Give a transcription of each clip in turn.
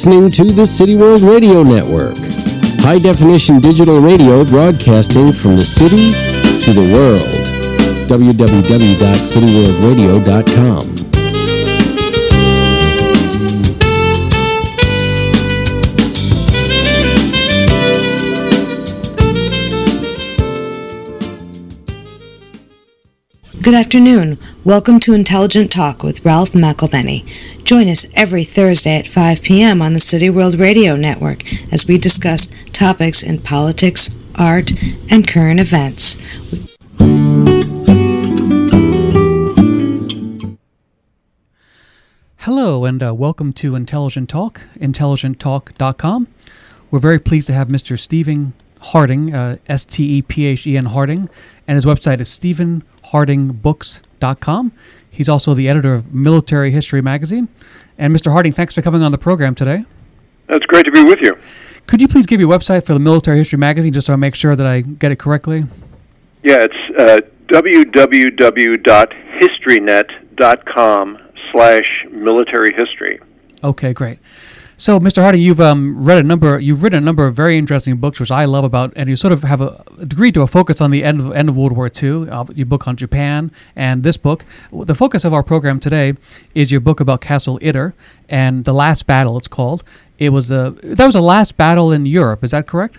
listening to the City World Radio Network, high definition digital radio broadcasting from the city to the world. www.cityworldradio.com. Good afternoon. Welcome to Intelligent Talk with Ralph McElvenny. Join us every Thursday at 5 p.m. on the City World Radio Network as we discuss topics in politics, art, and current events. Hello, and uh, welcome to Intelligent Talk, intelligenttalk.com. We're very pleased to have Mr. Stephen Harding, uh, S T E P H E N Harding, and his website is stephenhardingbooks.com. He's also the editor of Military History Magazine. And Mr. Harding, thanks for coming on the program today. That's great to be with you. Could you please give your website for the Military History Magazine just so I make sure that I get it correctly? Yeah, it's uh, www.historynet.com slash military history. Okay, great. So, Mr. Harding, you've um, read a number. You've written a number of very interesting books, which I love about, and you sort of have a, degree to a focus on the end of end of World War II. Uh, your book on Japan and this book. The focus of our program today is your book about Castle Itter and the last battle. It's called. It was a that was the last battle in Europe. Is that correct?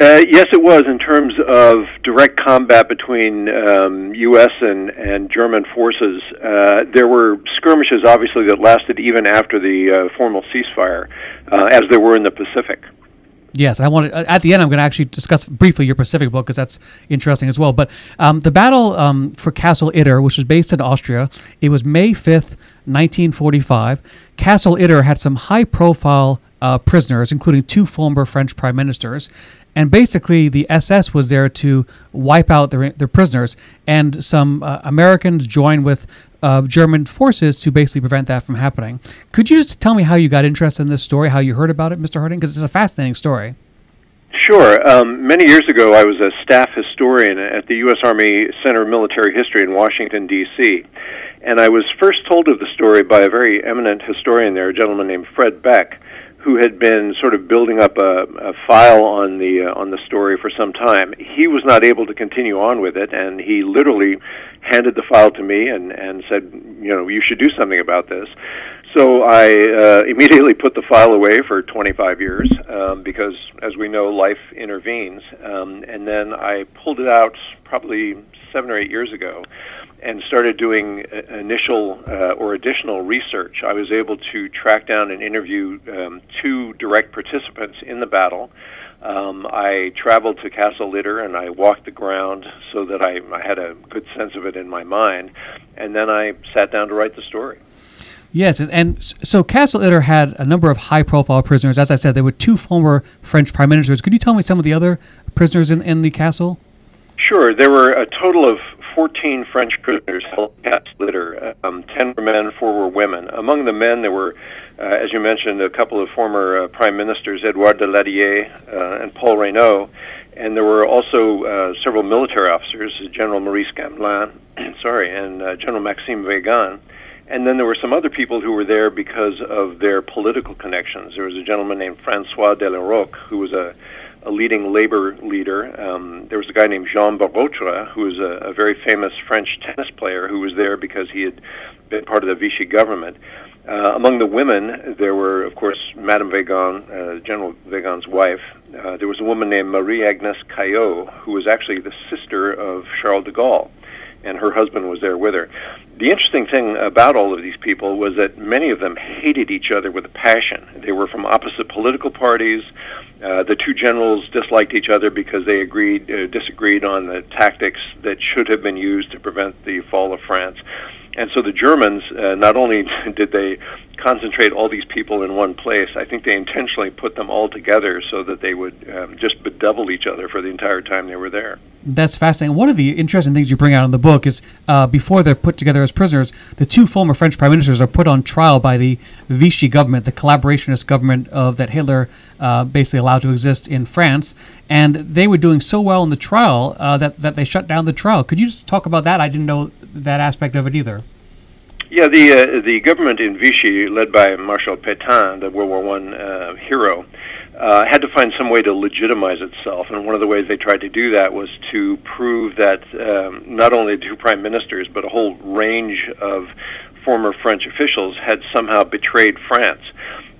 Uh, yes, it was in terms of direct combat between um, U.S. and, and German forces. Uh, there were skirmishes, obviously, that lasted even after the uh, formal ceasefire, uh, as there were in the Pacific. Yes, I wanted at the end. I'm going to actually discuss briefly your Pacific book because that's interesting as well. But um, the battle um, for Castle Itter, which was based in Austria, it was May 5th, 1945. Castle Itter had some high-profile uh, prisoners, including two former French prime ministers. And basically, the SS was there to wipe out their, their prisoners, and some uh, Americans joined with uh, German forces to basically prevent that from happening. Could you just tell me how you got interested in this story, how you heard about it, Mr. Harding? Because it's a fascinating story. Sure. Um, many years ago, I was a staff historian at the U.S. Army Center of Military History in Washington, D.C. And I was first told of the story by a very eminent historian there, a gentleman named Fred Beck who had been sort of building up a, a file on the uh, on the story for some time. He was not able to continue on with it, and he literally handed the file to me and and said, you know, you should do something about this. So I uh, immediately put the file away for 25 years um, because, as we know, life intervenes. Um, and then I pulled it out probably seven or eight years ago and started doing uh, initial uh, or additional research. I was able to track down and interview um, two direct participants in the battle. Um, I traveled to Castle Itter and I walked the ground so that I, I had a good sense of it in my mind, and then I sat down to write the story. Yes, and so Castle Itter had a number of high-profile prisoners. As I said, there were two former French prime ministers. Could you tell me some of the other prisoners in, in the castle? Sure. There were a total of 14 French prisoners held at Itter. Um, 10 were men, 4 were women. Among the men, there were, uh, as you mentioned, a couple of former uh, prime ministers, Edouard Daladier uh, and Paul Reynaud. And there were also uh, several military officers, General Maurice Gamelin, sorry, and uh, General Maxime Weygand. And then there were some other people who were there because of their political connections. There was a gentleman named Francois de La Rocque, who was a a leading labor leader. Um, there was a guy named Jean Borotra, who was a, a very famous French tennis player who was there because he had been part of the Vichy government. Uh, among the women, there were, of course, Madame Weygand, uh, General Weygand's wife. Uh, there was a woman named Marie Agnes Cailliau, who was actually the sister of Charles de Gaulle, and her husband was there with her. The interesting thing about all of these people was that many of them hated each other with a passion. They were from opposite political parties. Uh, the two generals disliked each other because they agreed uh, disagreed on the tactics that should have been used to prevent the fall of France. And so the Germans, uh, not only did they concentrate all these people in one place, I think they intentionally put them all together so that they would um, just bedevil each other for the entire time they were there. That's fascinating. One of the interesting things you bring out in the book is uh, before they're put together as prisoners, the two former French prime ministers are put on trial by the Vichy government, the collaborationist government of that Hitler uh, basically allowed to exist in France. And they were doing so well in the trial uh, that, that they shut down the trial. Could you just talk about that? I didn't know that aspect of it either. Yeah, the uh, the government in Vichy, led by Marshal Pétain, the World War One uh, hero, uh, had to find some way to legitimize itself, and one of the ways they tried to do that was to prove that um, not only two prime ministers, but a whole range of former French officials had somehow betrayed France.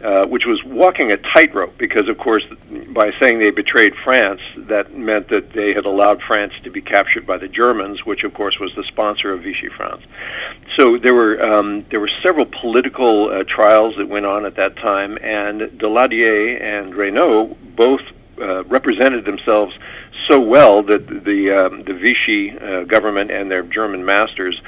Uh, which was walking a tightrope because, of course, by saying they betrayed France, that meant that they had allowed France to be captured by the Germans, which, of course, was the sponsor of Vichy France. So there were um, there were several political uh, trials that went on at that time, and Daladier and Reynaud both uh, represented themselves so well that the um, the Vichy uh, government and their German masters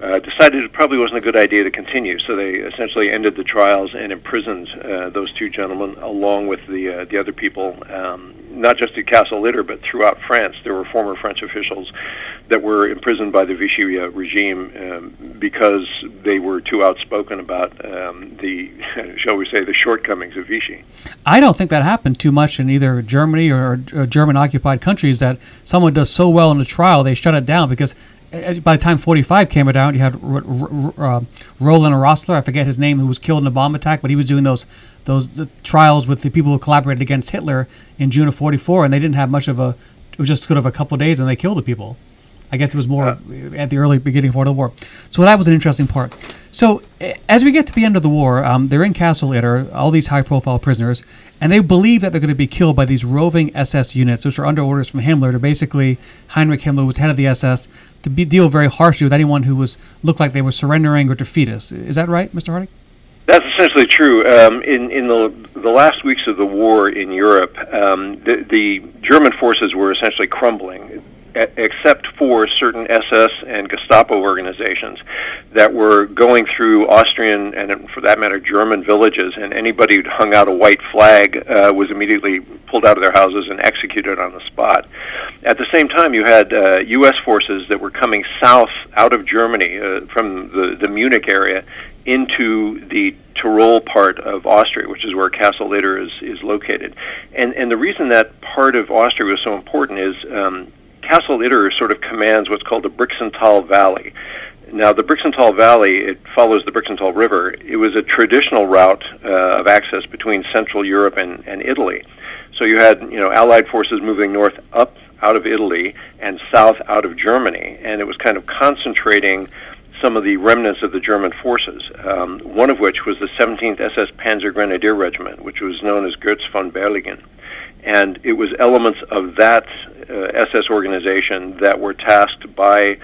uh, decided it probably wasn't a good idea to continue. So they essentially ended the trials and imprisoned uh, those two gentlemen along with the uh, the other people, um, not just at Castle Itter, but throughout France. There were former French officials that were imprisoned by the Vichy uh, regime um, because they were too outspoken about um, the, shall we say, the shortcomings of Vichy. I don't think that happened too much in either Germany or, or German-occupied countries that someone does so well in a trial they shut it down because by the time 45 came around, you had R- R- uh, Roland Roessler, I forget his name, who was killed in a bomb attack, but he was doing those those trials with the people who collaborated against Hitler in June of 44, and they didn't have much of a, it was just sort of a couple days and they killed the people. I guess it was more at the early beginning part of the war. So that was an interesting part. So as we get to the end of the war, um, they're in Castle Itter, all these high-profile prisoners, and they believe that they're going to be killed by these roving SS units, which are under orders from Himmler to basically Heinrich Himmler, was head of the SS, to be, deal very harshly with anyone who was looked like they were surrendering or defeatist. Is that right, Mr. Harding? That's essentially true. Um, in in the the last weeks of the war in Europe, um, the, the German forces were essentially crumbling except for certain SS and Gestapo organizations that were going through Austrian and, for that matter, German villages, and anybody who hung out a white flag uh, was immediately pulled out of their houses and executed on the spot. At the same time, you had uh, U.S. forces that were coming south out of Germany uh, from the, the Munich area into the Tyrol part of Austria, which is where Castle Itter is, is located. And, and the reason that part of Austria was so important is um, Castle Itter sort of commands what's called the Brixental Valley. Now, the Brixental Valley, it follows the Brixental River. It was a traditional route uh, of access between Central Europe and, and Italy. So you had, you know, Allied forces moving north up out of Italy and south out of Germany, and it was kind of concentrating some of the remnants of the German forces, um, one of which was the 17th SS Panzer Grenadier Regiment, which was known as Götz von Berlichingen and it was elements of that uh, SS organization that were tasked by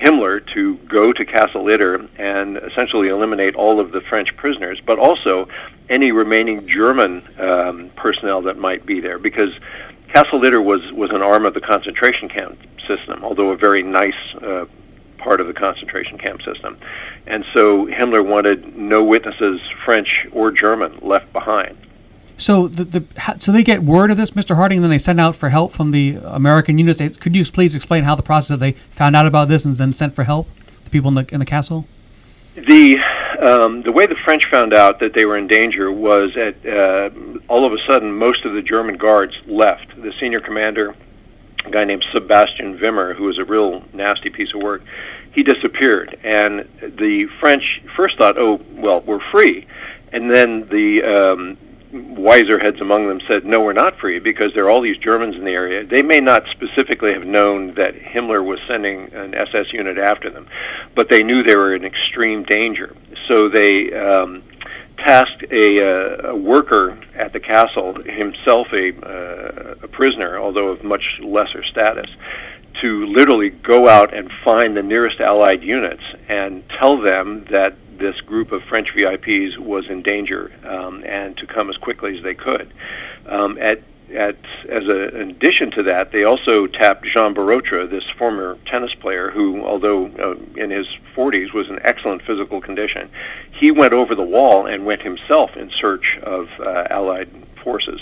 Himmler to go to Castle Itter and essentially eliminate all of the French prisoners, but also any remaining German um, personnel that might be there, because Castle Itter was was an arm of the concentration camp system, although a very nice uh, part of the concentration camp system. And so Himmler wanted no witnesses, French or German, left behind. So the, the so they get word of this, Mr. Harding, and then they send out for help from the American units. Could you please explain how the process they found out about this and then sent for help? The people in the in the castle. The um, the way the French found out that they were in danger was at uh, all of a sudden most of the German guards left. The senior commander, a guy named Sebastian Wimmer, who was a real nasty piece of work, he disappeared, and the French first thought, "Oh, well, we're free," and then the um, wiser heads among them said, no, we're not free because there are all these Germans in the area. They may not specifically have known that Himmler was sending an SS unit after them, but they knew they were in extreme danger. So they um, tasked a, uh, a worker at the castle, himself a, uh, a prisoner, although of much lesser status, to literally go out and find the nearest Allied units and tell them that this group of French VIPs was in danger um, and to come as quickly as they could. Um, at at, as a, an addition to that, they also tapped Jean Borotra, this former tennis player who, although uh, in his 40s, was in excellent physical condition. He went over the wall and went himself in search of uh, Allied forces.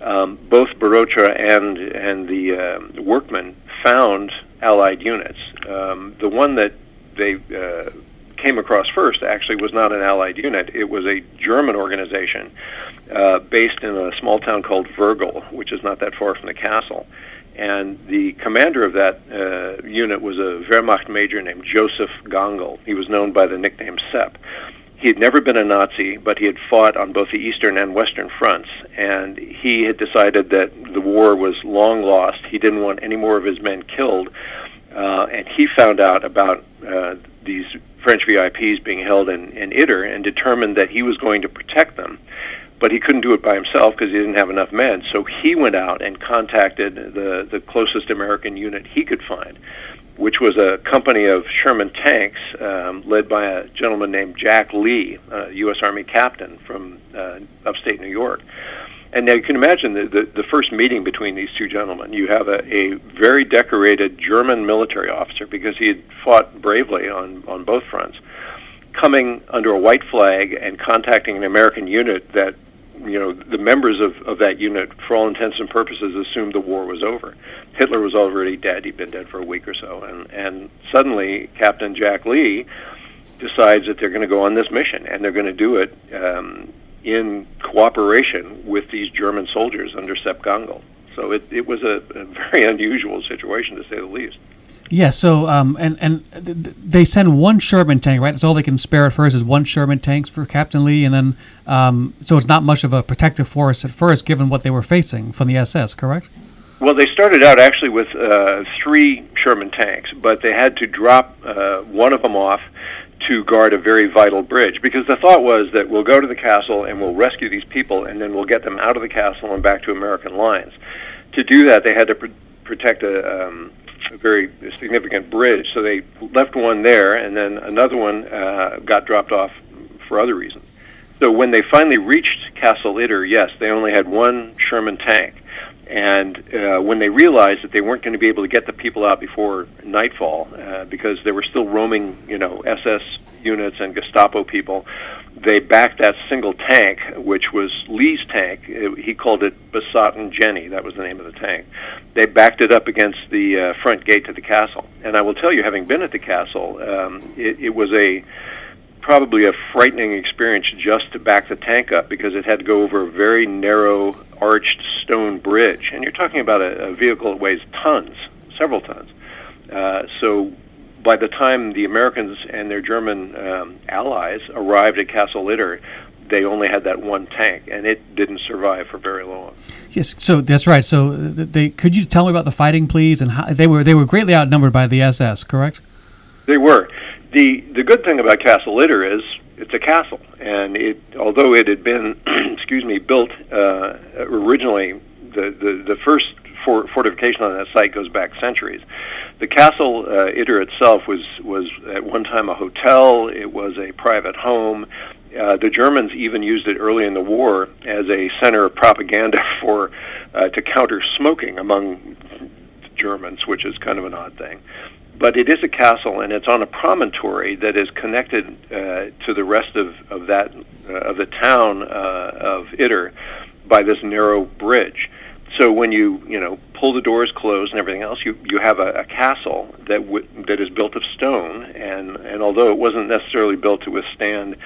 Um, both Borotra and and the uh, workmen found Allied units. Um, the one that they uh, came across first actually was not an Allied unit. It was a German organization uh, based in a small town called Wörgl, which is not that far from the castle. And the commander of that uh, unit was a Wehrmacht major named Joseph Gangl. He was known by the nickname Sepp. He had never been a Nazi, but he had fought on both the eastern and western fronts, and he had decided that the war was long lost. He didn't want any more of his men killed, uh, and he found out about uh, these French VIPs being held in, in Itter and determined that he was going to protect them. But he couldn't do it by himself because he didn't have enough men. So he went out and contacted the, the closest American unit he could find, which was a company of Sherman tanks um, led by a gentleman named Jack Lee, a U.S. Army captain from uh, upstate New York. And now you can imagine the, the, the, first meeting between these two gentlemen. You have a, a very decorated German military officer, because he had fought bravely on, on both fronts, coming under a white flag and contacting an American unit that, you know, the members of, of that unit, for all intents and purposes, assumed the war was over. Hitler was already dead. He'd been dead for a week or so. And, and suddenly, Captain Jack Lee decides that they're going to go on this mission, and they're going to do it um, in cooperation with these German soldiers under Sepp Gangl. So it, it was a, a very unusual situation, to say the least. Yeah. So, um, and and th- they send one Sherman tank, right? That's all they can spare at first is one Sherman tanks for Captain Lee, and then um, so it's not much of a protective force at first, given what they were facing from the SS. Correct? Well, they started out actually with uh, three Sherman tanks, but they had to drop uh, one of them off to guard a very vital bridge because the thought was that we'll go to the castle and we'll rescue these people and then we'll get them out of the castle and back to American lines. To do that, they had to pr- protect a, um, a very significant bridge, so they left one there and then another one uh, got dropped off for other reasons. So when they finally reached Castle Itter, yes, they only had one Sherman tank. And uh, when they realized that they weren't going to be able to get the people out before nightfall, uh, because there were still roaming, you know, SS units and Gestapo people, they backed that single tank, which was Lee's tank. It, he called it Besotten Jenny. That was the name of the tank. They backed it up against the uh, front gate to the castle. And I will tell you, having been at the castle, um, it, it was a probably a frightening experience just to back the tank up because it had to go over a very narrow arched stone bridge, and you're talking about a, a vehicle that weighs tons, several tons. Uh, so by the time the Americans and their German um, allies arrived at Castle Itter, they only had that one tank, and it didn't survive for very long. Yes, so that's right. So uh, they could you tell me about the fighting, please? And how, they were they were greatly outnumbered by the SS, correct? They were the the good thing about Castle Itter is it's a castle, and it although it had been excuse me built uh, originally, the the the first for, fortification on that site goes back centuries. The castle uh, Itter itself was was at one time a hotel. It was a private home. Uh, the Germans even used it early in the war as a center of propaganda for uh, to counter smoking among Germans, which is kind of an odd thing but it is a castle and it's on a promontory that is connected uh, to the rest of, of that uh, of the town uh, of Itter by this narrow bridge. So when you you know pull the doors closed and everything else, you you have a, a castle that w- that is built of stone, and and although it wasn't necessarily built to withstand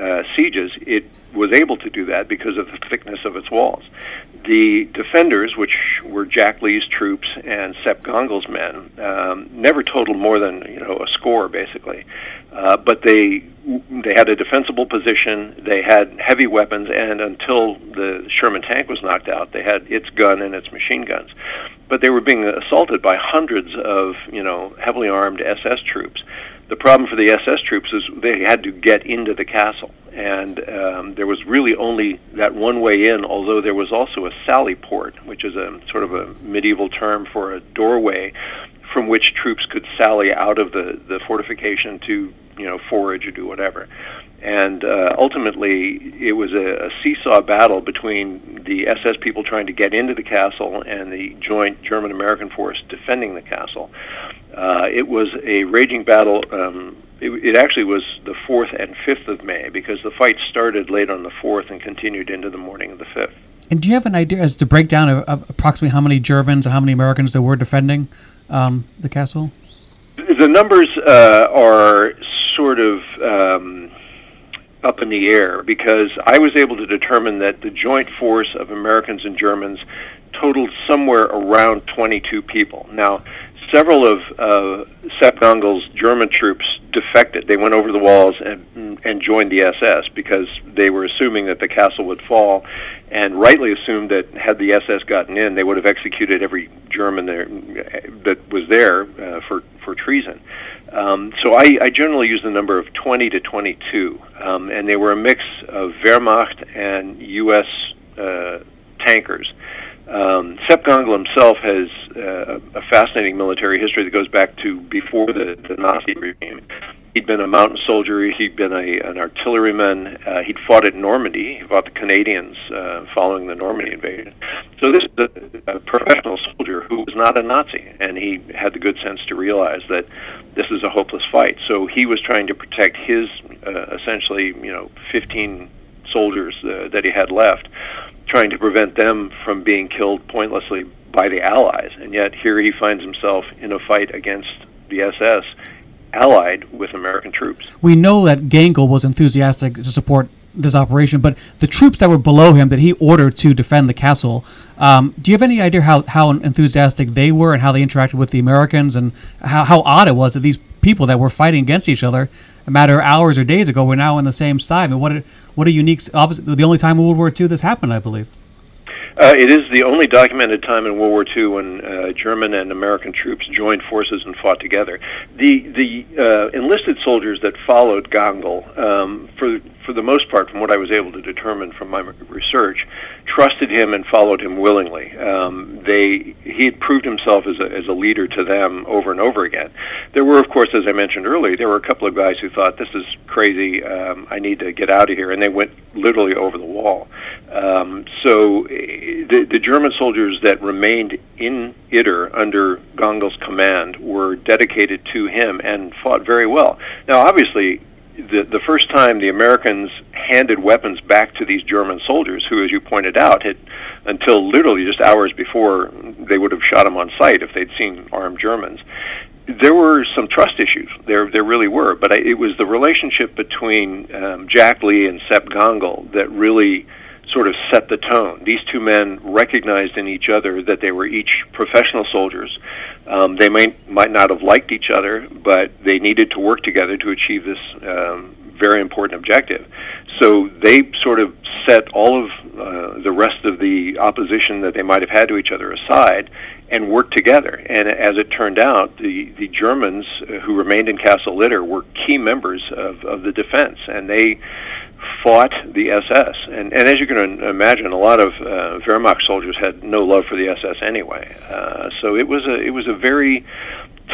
uh, sieges, it was able to do that because of the thickness of its walls. The defenders, which were Jack Lee's troops and Sepp Gangl's men, um, never totaled more than you know a score, basically. Uh, but they they had a defensible position. They had heavy weapons, and until the Sherman tank was knocked out, they had its gun and its machine guns. But they were being assaulted by hundreds of you know heavily armed SS troops. The problem for the SS troops is they had to get into the castle, and um, there was really only that one way in. Although there was also a sally port, which is a sort of a medieval term for a doorway from which troops could sally out of the, the fortification to you know forage or do whatever. And uh, ultimately, it was a, a seesaw battle between the SS people trying to get into the castle and the joint German-American force defending the castle. Uh, it was a raging battle. Um, it, it, actually was the 4th and 5th of May because the fight started late on the 4th and continued into the morning of the 5th. And do you have an idea as to breakdown of, of approximately how many Germans and how many Americans there were defending um, the castle? The numbers uh, are sort of um, up in the air because I was able to determine that the joint force of Americans and Germans totaled somewhere around 22 people. Now, several of uh, Sepp Gangl's German troops defected. They went over the walls and, and joined the SS because they were assuming that the castle would fall, and rightly assumed that had the SS gotten in, they would have executed every German there that was there uh, for for treason. Um, so I, I generally use the number of 20 to 22, um, and they were a mix of Wehrmacht and U.S. Uh, tankers. Um, Sepp Gangl himself has uh, a fascinating military history that goes back to before the, the Nazi regime. He'd been a mountain soldier. He'd been a, an artilleryman. Uh, he'd fought at Normandy. He fought the Canadians uh, following the Normandy invasion. So this is a, a professional soldier who was not a Nazi, and he had the good sense to realize that this is a hopeless fight. So he was trying to protect his uh, essentially, you know, 15 soldiers uh, that he had left trying to prevent them from being killed pointlessly by the Allies. And yet here he finds himself in a fight against the SS, allied with American troops. We know that Gangl was enthusiastic to support this operation, but the troops that were below him that he ordered to defend the castle, um, do you have any idea how, how enthusiastic they were and how they interacted with the Americans and how, how odd it was that these people that were fighting against each other a matter of hours or days ago were now on the same side? I And what what a unique, obviously, the only time in World War II this happened, I believe. Uh, it is the only documented time in World War II when uh, German and American troops joined forces and fought together. The the uh, enlisted soldiers that followed Gangl, um, for for the most part, from what I was able to determine from my research, trusted him and followed him willingly. Um, they he had proved himself as a as a leader to them over and over again. There were, of course, as I mentioned earlier, there were a couple of guys who thought this is crazy. Um, I need to get out of here, and they went literally over the wall. Um, so the, the German soldiers that remained in Itter under Gangl's command were dedicated to him and fought very well. Now, obviously, the, the first time the Americans handed weapons back to these German soldiers, who, as you pointed out, had until literally just hours before they would have shot them on sight if they'd seen armed Germans. There were some trust issues. There, there really were. But I, it was the relationship between um, Jack Lee and Sepp Gangl that really sort of set the tone. These two men recognized in each other that they were each professional soldiers. Um, they might might not have liked each other, but they needed to work together to achieve this um, very important objective. So they sort of set all of uh, the rest of the opposition that they might have had to each other aside and worked together. And as it turned out, the, the Germans uh, who remained in Castle Itter were key members of, of the defense, and they fought the SS. And, and as you can imagine, a lot of uh, Wehrmacht soldiers had no love for the SS anyway. Uh, so it was a it was a very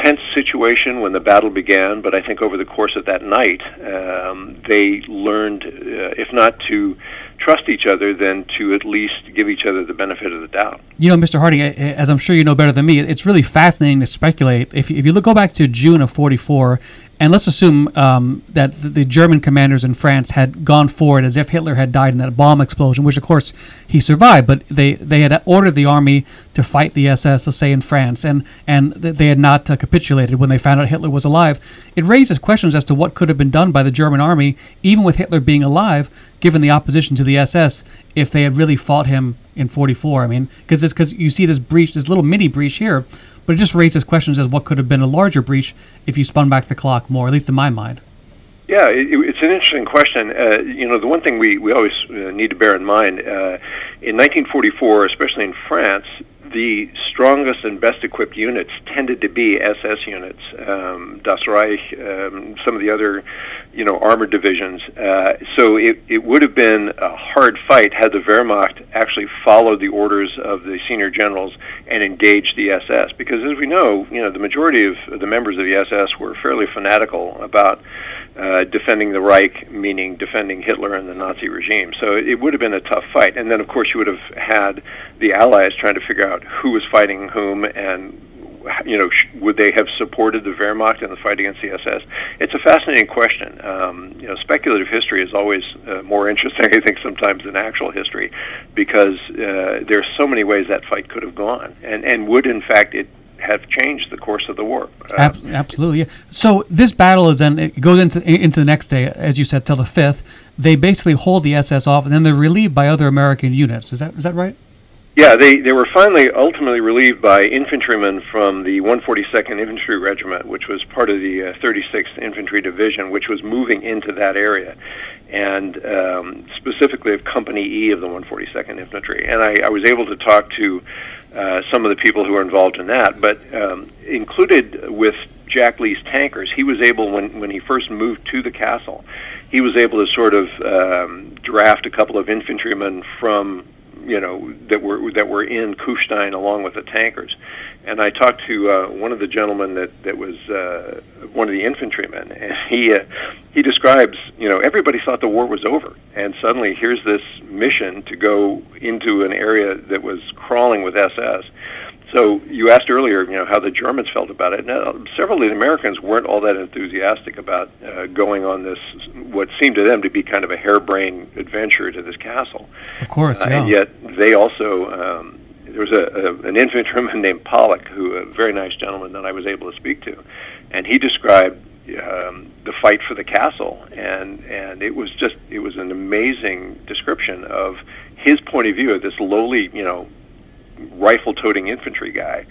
tense situation when the battle began. But I think over the course of that night, um, they learned, uh, if not to trust each other than to at least give each other the benefit of the doubt. You know, Mr. Harding, as I'm sure you know better than me, it's really fascinating to speculate. If, if you look, go back to June of 44, and let's assume um, that the, German commanders in France had gone forward as if Hitler had died in that bomb explosion, which of course he survived, but they, they had ordered the army to fight the SS, let's say in France, and, and they had not uh, capitulated when they found out Hitler was alive. It raises questions as to what could have been done by the German army, even with Hitler being alive, given the opposition to the SS, if they had really fought him in 44. I mean, because because you see this breach, this little mini breach here, but it just raises questions as what could have been a larger breach if you spun back the clock more, at least in my mind. Yeah, it, it's an interesting question. Uh, you know, the one thing we, we always uh, need to bear in mind uh, in 1944, especially in France, the strongest and best equipped units tended to be SS units, um, Das Reich, um, some of the other, you know, armored divisions. Uh, so it, it would have been a hard fight had the Wehrmacht actually followed the orders of the senior generals and engaged the SS. Because as we know, you know, the majority of the members of the SS were fairly fanatical about uh, defending the Reich, meaning defending Hitler and the Nazi regime. So it, would have been a tough fight. And then, of course, you would have had the Allies trying to figure out who was fighting whom and you know, would they have supported the Wehrmacht in the fight against the SS? It's a fascinating question. Um, you know, speculative history is always uh, more interesting, I think, sometimes than actual history, because uh, there are so many ways that fight could have gone, and and would in fact it have changed the course of the war. Uh, absolutely. Yeah. So this battle is then it goes into into the next day, as you said, till the fifth. They basically hold the SS off, and then they're relieved by other American units. Is that is that right? Yeah, they, they were finally ultimately relieved by infantrymen from the 142nd Infantry Regiment, which was part of the uh, 36th Infantry Division, which was moving into that area, and um, specifically of Company E of the 142nd Infantry. And I, I was able to talk to uh, some of the people who were involved in that, but um, included with Jack Lee's tankers, he was able, when, when he first moved to the castle, he was able to sort of um, draft a couple of infantrymen from you know that were that were in Kufstein along with the tankers. And I talked to uh, one of the gentlemen that that was uh, one of the infantrymen, and he uh, he describes you know everybody thought the war was over, and suddenly here's this mission to go into an area that was crawling with SS so you asked earlier, you know, how the Germans felt about it. Now, several of the Americans weren't all that enthusiastic about uh, going on this, what seemed to them to be kind of a harebrained adventure to this castle. Of course, uh, yeah. And yet they also, um, there was a, a, an infantryman named Pollock, who a very nice gentleman that I was able to speak to, and he described um, the fight for the castle, and and it was just it was an amazing description of his point of view of this lowly, you know, rifle-toting infantry guy.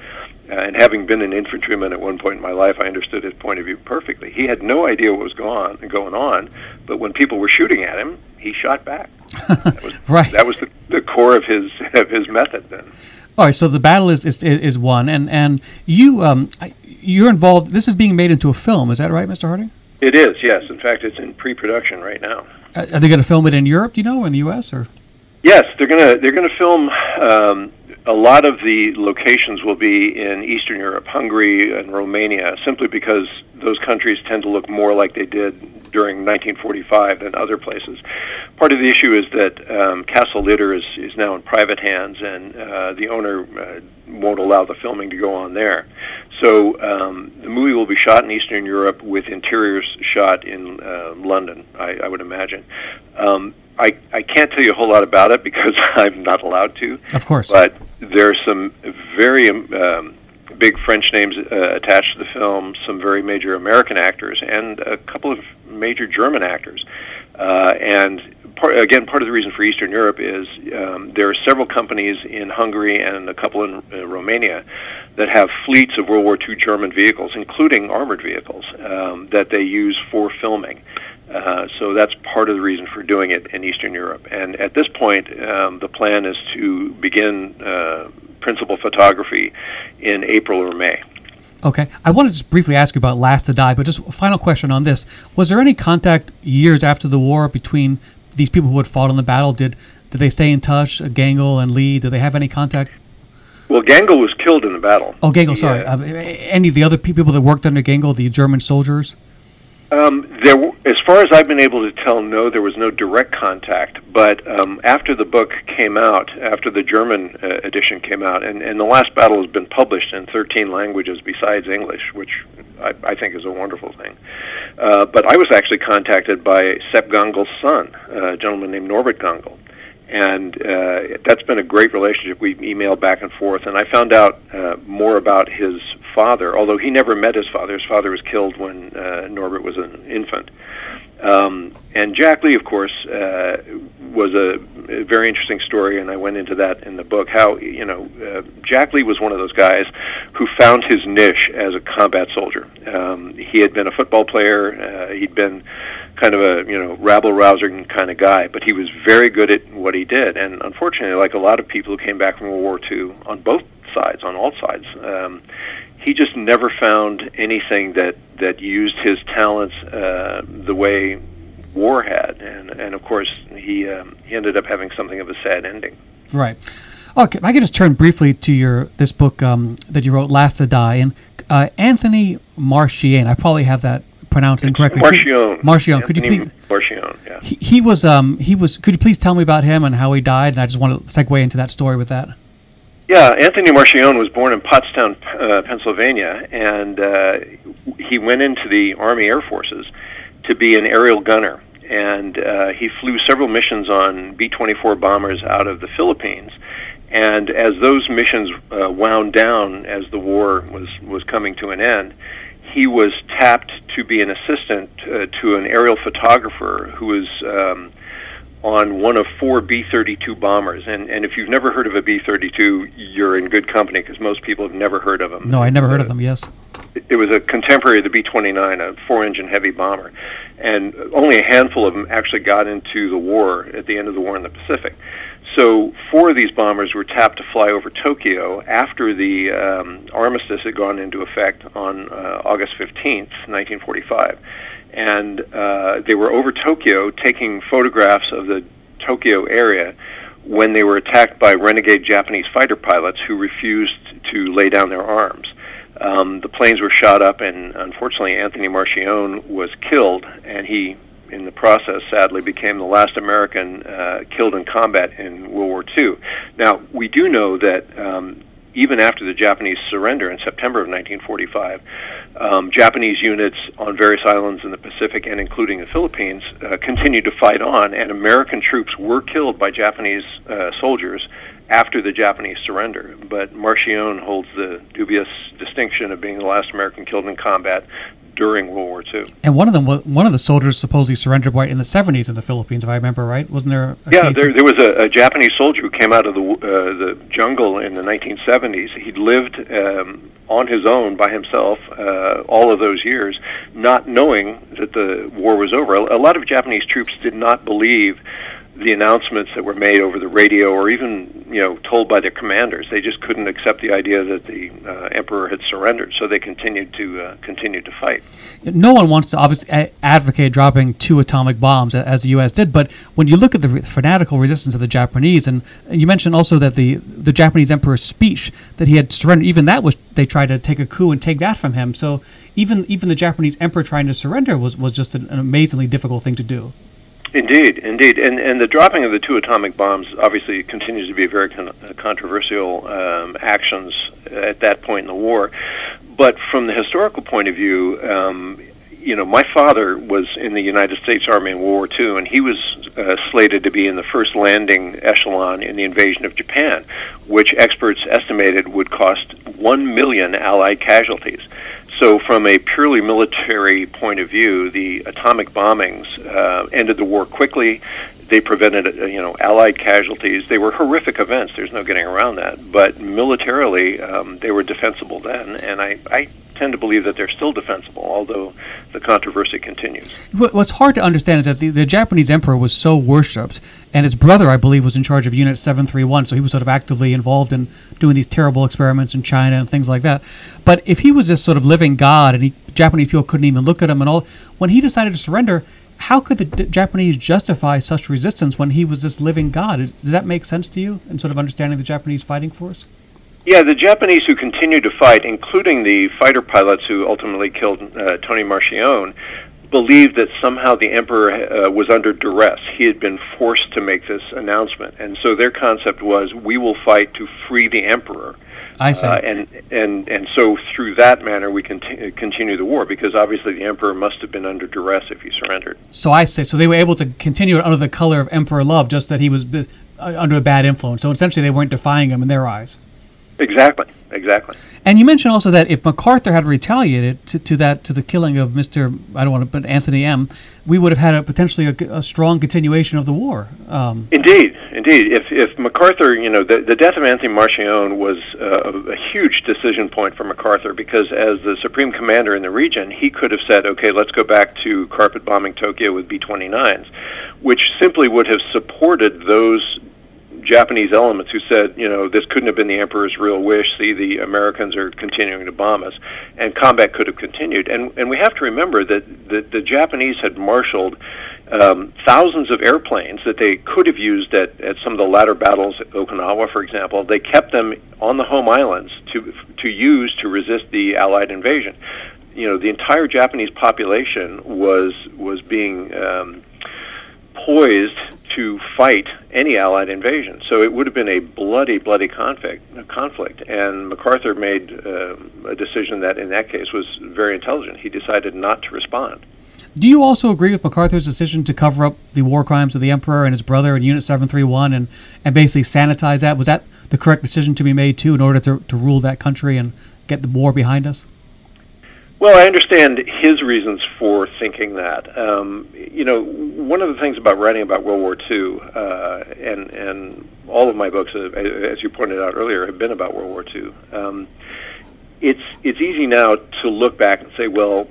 Uh, and having been an infantryman at one point in my life, I understood his point of view perfectly. He had no idea what was going on, going on, but when people were shooting at him, he shot back. That was, right. That was the, the core of his of his method then. All right, so the battle is is, is won, and and you um you're involved. This is being made into a film. Is that right, Mr. Harding? It is. Yes. In fact, it's in pre-production right now. Uh, are they going to film it in Europe? Do you know, or in the U.S. or? Yes, they're gonna they're gonna film. Um, a lot of the locations will be in Eastern Europe, Hungary and Romania, simply because those countries tend to look more like they did during 1945 than other places. Part of the issue is that um, Castle Itter is, is now in private hands, and uh, the owner uh, won't allow the filming to go on there. So um, the movie will be shot in Eastern Europe with interiors shot in uh, London, I, I would imagine. Um, I, I can't tell you a whole lot about it because I'm not allowed to. Of course. But there's some very um, big French names uh, attached to the film, some very major American actors, and a couple of major German actors. Uh, and part, again, part of the reason for Eastern Europe is um, there are several companies in Hungary and a couple in uh, Romania that have fleets of World War II German vehicles, including armored vehicles, um, that they use for filming. Uh, so that's part of the reason for doing it in Eastern Europe. And at this point, um, the plan is to begin uh, principal photography in April or May. Okay. I want to just briefly ask you about Last to Die, but just a final question on this. Was there any contact years after the war between these people who had fought in the battle? Did did they stay in touch, uh, Gangl and Lee? Did they have any contact? Well, Gangl was killed in the battle. Oh, Gangl, sorry. Uh, any of the other people that worked under Gangl, the German soldiers? Um, there, as far as I've been able to tell, no, there was no direct contact. But um, after the book came out, after the German uh, edition came out, and, and the last battle has been published in 13 languages besides English, which I, I think is a wonderful thing. Uh, but I was actually contacted by Sepp Gangl's son, a gentleman named Norbert Gangel. And uh, that's been a great relationship. We emailed back and forth, and I found out uh, more about his father, although he never met his father. His father was killed when uh, Norbert was an infant. Um, and Jack Lee, of course, uh, was a, a very interesting story, and I went into that in the book. How you know uh, Jack Lee was one of those guys who found his niche as a combat soldier. Um, he had been a football player. Uh, he'd been kind of a you know rabble rousing kind of guy, but he was very good at what he did. And unfortunately, like a lot of people who came back from World War II on both sides, on all sides, um, he just never found anything that that used his talents uh, the way war had, and and of course he um, he ended up having something of a sad ending. Right. Okay, I could just turn briefly to your this book um, that you wrote, Last to Die, and uh, Anthony Marchiane. I probably have that pronounced incorrectly. Marchione. Marchione. Could you please? Marchione. Yeah. He, he was um he was. Could you please tell me about him and how he died? And I just want to segue into that story with that. Yeah, Anthony Marchione was born in Pottstown, uh, Pennsylvania, and uh, he went into the Army Air Forces to be an aerial gunner. And uh, he flew several missions on B 24 bombers out of the Philippines. And as those missions uh, wound down as the war was, was coming to an end, he was tapped to be an assistant uh, to an aerial photographer who was um, on one of four B-32 bombers. And, and if you've never heard of a B-32, you're in good company because most people have never heard of them. No, I never heard of them. Yes. It was a contemporary of the B-29, a four-engine heavy bomber, and only a handful of them actually got into the war at the end of the war in the Pacific. So four of these bombers were tapped to fly over Tokyo after the um, armistice had gone into effect on uh, August 15th, 1945 and uh, they were over Tokyo taking photographs of the Tokyo area when they were attacked by renegade Japanese fighter pilots who refused to lay down their arms. Um, the planes were shot up, and unfortunately, Anthony Marchione was killed, and he, in the process, sadly became the last American uh, killed in combat in World War II. Now, we do know that um, even after the Japanese surrender in September of 1945, um, Japanese units on various islands in the Pacific and including the Philippines uh, continued to fight on, and American troops were killed by Japanese uh, soldiers after the Japanese surrender. But Marchione holds the dubious distinction of being the last American killed in combat during World War II. And one of them, one of the soldiers, supposedly surrendered right in the 70s in the Philippines, if I remember right. Wasn't there? yeah, there, there was a, a, Japanese soldier who came out of the uh, the jungle in the 1970s. He'd lived um, on his own by himself uh, all of those years, not knowing that the war was over. A, a lot of Japanese troops did not believe the announcements that were made over the radio or even you know told by their commanders. They just couldn't accept the idea that the uh, emperor had surrendered so they continued to uh, to fight. No one wants to obviously advocate dropping two atomic bombs as the US did but when you look at the fanatical resistance of the Japanese and, and you mentioned also that the the Japanese emperor's speech that he had surrendered even that was they tried to take a coup and take that from him. So even even the Japanese emperor trying to surrender was was just an, an amazingly difficult thing to do Indeed, indeed, and and the dropping of the two atomic bombs obviously continues to be very con- uh, controversial um, actions at that point in the war. But from the historical point of view, um, you know, my father was in the United States Army in World War II, and he was uh, slated to be in the first landing echelon in the invasion of Japan, which experts estimated would cost one million Allied casualties. So, from a purely military point of view, the atomic bombings uh, ended the war quickly. They prevented, uh, you know, Allied casualties. They were horrific events. There's no getting around that. But militarily, um, they were defensible then, and I, I tend to believe that they're still defensible, although the controversy continues. What's hard to understand is that the, the Japanese emperor was so worshipped, and his brother, I believe, was in charge of Unit 731, so he was sort of actively involved in doing these terrible experiments in China and things like that. But if he was this sort of living god, and he, Japanese people couldn't even look at him and all, when he decided to surrender, how could the D- Japanese justify such resistance when he was this living god? Is, does that make sense to you in sort of understanding the Japanese fighting force? Yeah, the Japanese who continued to fight, including the fighter pilots who ultimately killed uh, Tony Marchione, believed that somehow the emperor uh, was under duress. He had been forced to make this announcement, and so their concept was, "We will fight to free the emperor." I see. Uh, and and and so through that manner, we conti- continue the war because obviously the emperor must have been under duress if he surrendered. So I see. so they were able to continue it under the color of emperor love, just that he was uh, under a bad influence. So essentially, they weren't defying him in their eyes. Exactly. Exactly. And you mentioned also that if MacArthur had retaliated to, to that to the killing of Mr. I don't want to, but Anthony M, we would have had a potentially a, a strong continuation of the war. Um, indeed, indeed. If if MacArthur, you know, the, the death of Anthony Marchione was uh, a huge decision point for MacArthur because as the supreme commander in the region, he could have said, okay, let's go back to carpet bombing Tokyo with B-29s, which simply would have supported those Japanese elements who said, you know, this couldn't have been the emperor's real wish. See, the Americans are continuing to bomb us, and combat could have continued. And and we have to remember that the, the Japanese had marshaled um, thousands of airplanes that they could have used at, at some of the latter battles at Okinawa, for example. They kept them on the home islands to to use to resist the Allied invasion. You know, the entire Japanese population was was being um, poised to fight any Allied invasion. So it would have been a bloody, bloody conflict. Conflict, and MacArthur made uh, a decision that, in that case, was very intelligent. He decided not to respond. Do you also agree with MacArthur's decision to cover up the war crimes of the Emperor and his brother in Unit 731 and, and basically sanitize that? Was that the correct decision to be made, too, in order to, to rule that country and get the war behind us? Well, I understand his reasons for thinking that. Um, you know, one of the things about writing about World War II, uh, and and all of my books, uh, as you pointed out earlier, have been about World War II. Um, it's it's easy now to look back and say, well,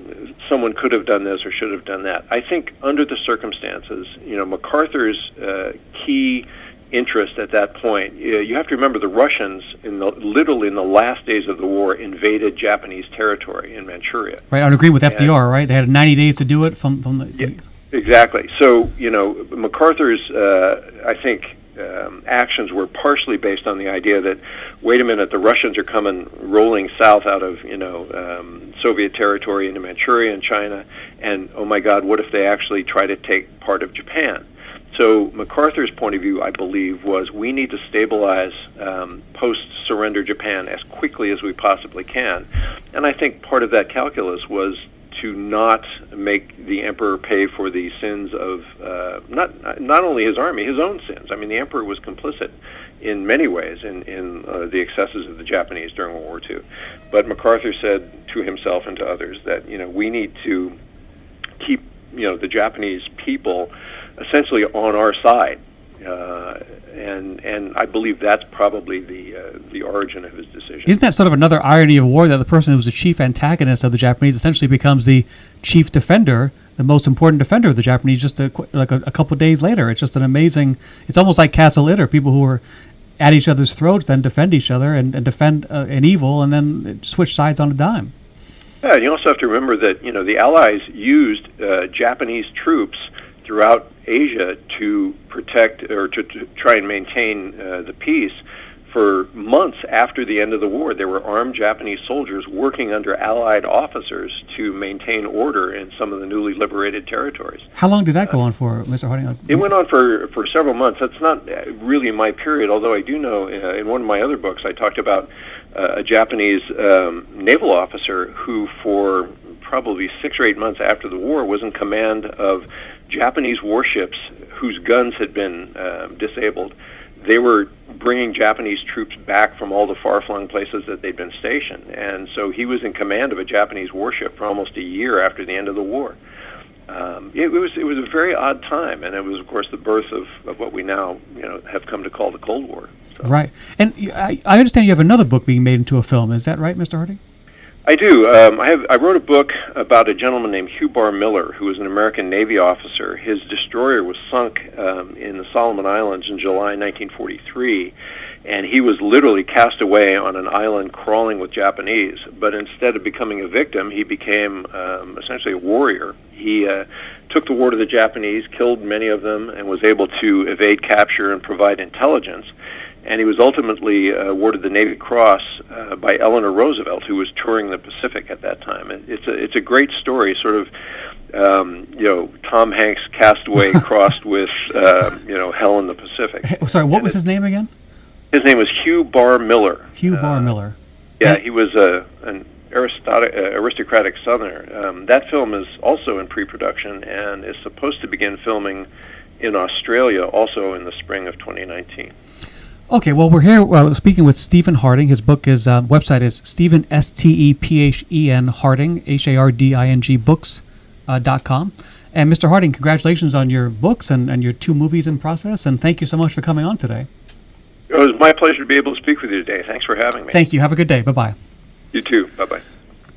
someone could have done this or should have done that. I think under the circumstances, you know, MacArthur's uh, key interest at that point. You have to remember the Russians, in the, literally in the last days of the war, invaded Japanese territory in Manchuria. Right, I agree with FDR. And, right, they had 90 days to do it from from the. Yeah, exactly. So you know, MacArthur's, uh, I think. Um, actions were partially based on the idea that, wait a minute, the Russians are coming rolling south out of you know um, Soviet territory into Manchuria and China, and oh my God, what if they actually try to take part of Japan? So MacArthur's point of view, I believe, was we need to stabilize um, post-surrender Japan as quickly as we possibly can, and I think part of that calculus was to not make the emperor pay for the sins of uh, not not only his army, his own sins. I mean, the emperor was complicit in many ways in in uh, the excesses of the Japanese during World War II. But MacArthur said to himself and to others that you know we need to keep you know the Japanese people essentially on our side. Uh, and and I believe that's probably the uh, the origin of his decision. Isn't that sort of another irony of war that the person who's the chief antagonist of the Japanese essentially becomes the chief defender, the most important defender of the Japanese, just a, like a, a couple days later? It's just an amazing. It's almost like Castle Itter, people who are at each other's throats, then defend each other and, and defend uh, an evil, and then switch sides on a dime. Yeah, and you also have to remember that you know the Allies used uh, Japanese troops throughout Asia to protect or to, to try and maintain uh, the peace. For months after the end of the war, there were armed Japanese soldiers working under Allied officers to maintain order in some of the newly liberated territories. How long did that go on for, Mr. Harding? It went on for, for several months. That's not really my period, although I do know uh, in one of my other books I talked about uh, a Japanese um, naval officer who, for probably six or eight months after the war, was in command of Japanese warships whose guns had been um, disabled. They were bringing Japanese troops back from all the far-flung places that they'd been stationed, and so he was in command of a Japanese warship for almost a year after the end of the war. Um, it, it was it was a very odd time, and it was, of course, the birth of, of what we now you know have come to call the Cold War. So. Right, and I, I understand you have another book being made into a film. Is that right, Mr. Harding? I do. Um, I have. I wrote a book about a gentleman named Hugh Barr Miller, who was an American Navy officer. His destroyer was sunk um, in the Solomon Islands in July 1943, and he was literally cast away on an island crawling with Japanese. But instead of becoming a victim, he became um, essentially a warrior. He uh, took the war to the Japanese, killed many of them, and was able to evade capture and provide intelligence and he was ultimately uh, awarded the Navy Cross uh, by Eleanor Roosevelt, who was touring the Pacific at that time. it's a it's a great story, sort of. Um, you know, Tom Hanks castaway crossed with uh, you know Hell in the Pacific. Hey, sorry, what and was it, his name again? His name was Hugh Barr Miller. Hugh Barr uh, Miller. Yeah, he was a an aristocratic, uh, aristocratic Southerner. Um, that film is also in pre-production and is supposed to begin filming in Australia also in the spring of 2019. Okay, well, we're here well, speaking with Stephen Harding. His book is uh, website is Stephen S T E P H E N Harding H A R D I N G books uh, dot com. And Mr. Harding, congratulations on your books and, and your two movies in process. And thank you so much for coming on today. It was my pleasure to be able to speak with you today. Thanks for having me. Thank you. Have a good day. Bye bye. You too. Bye bye.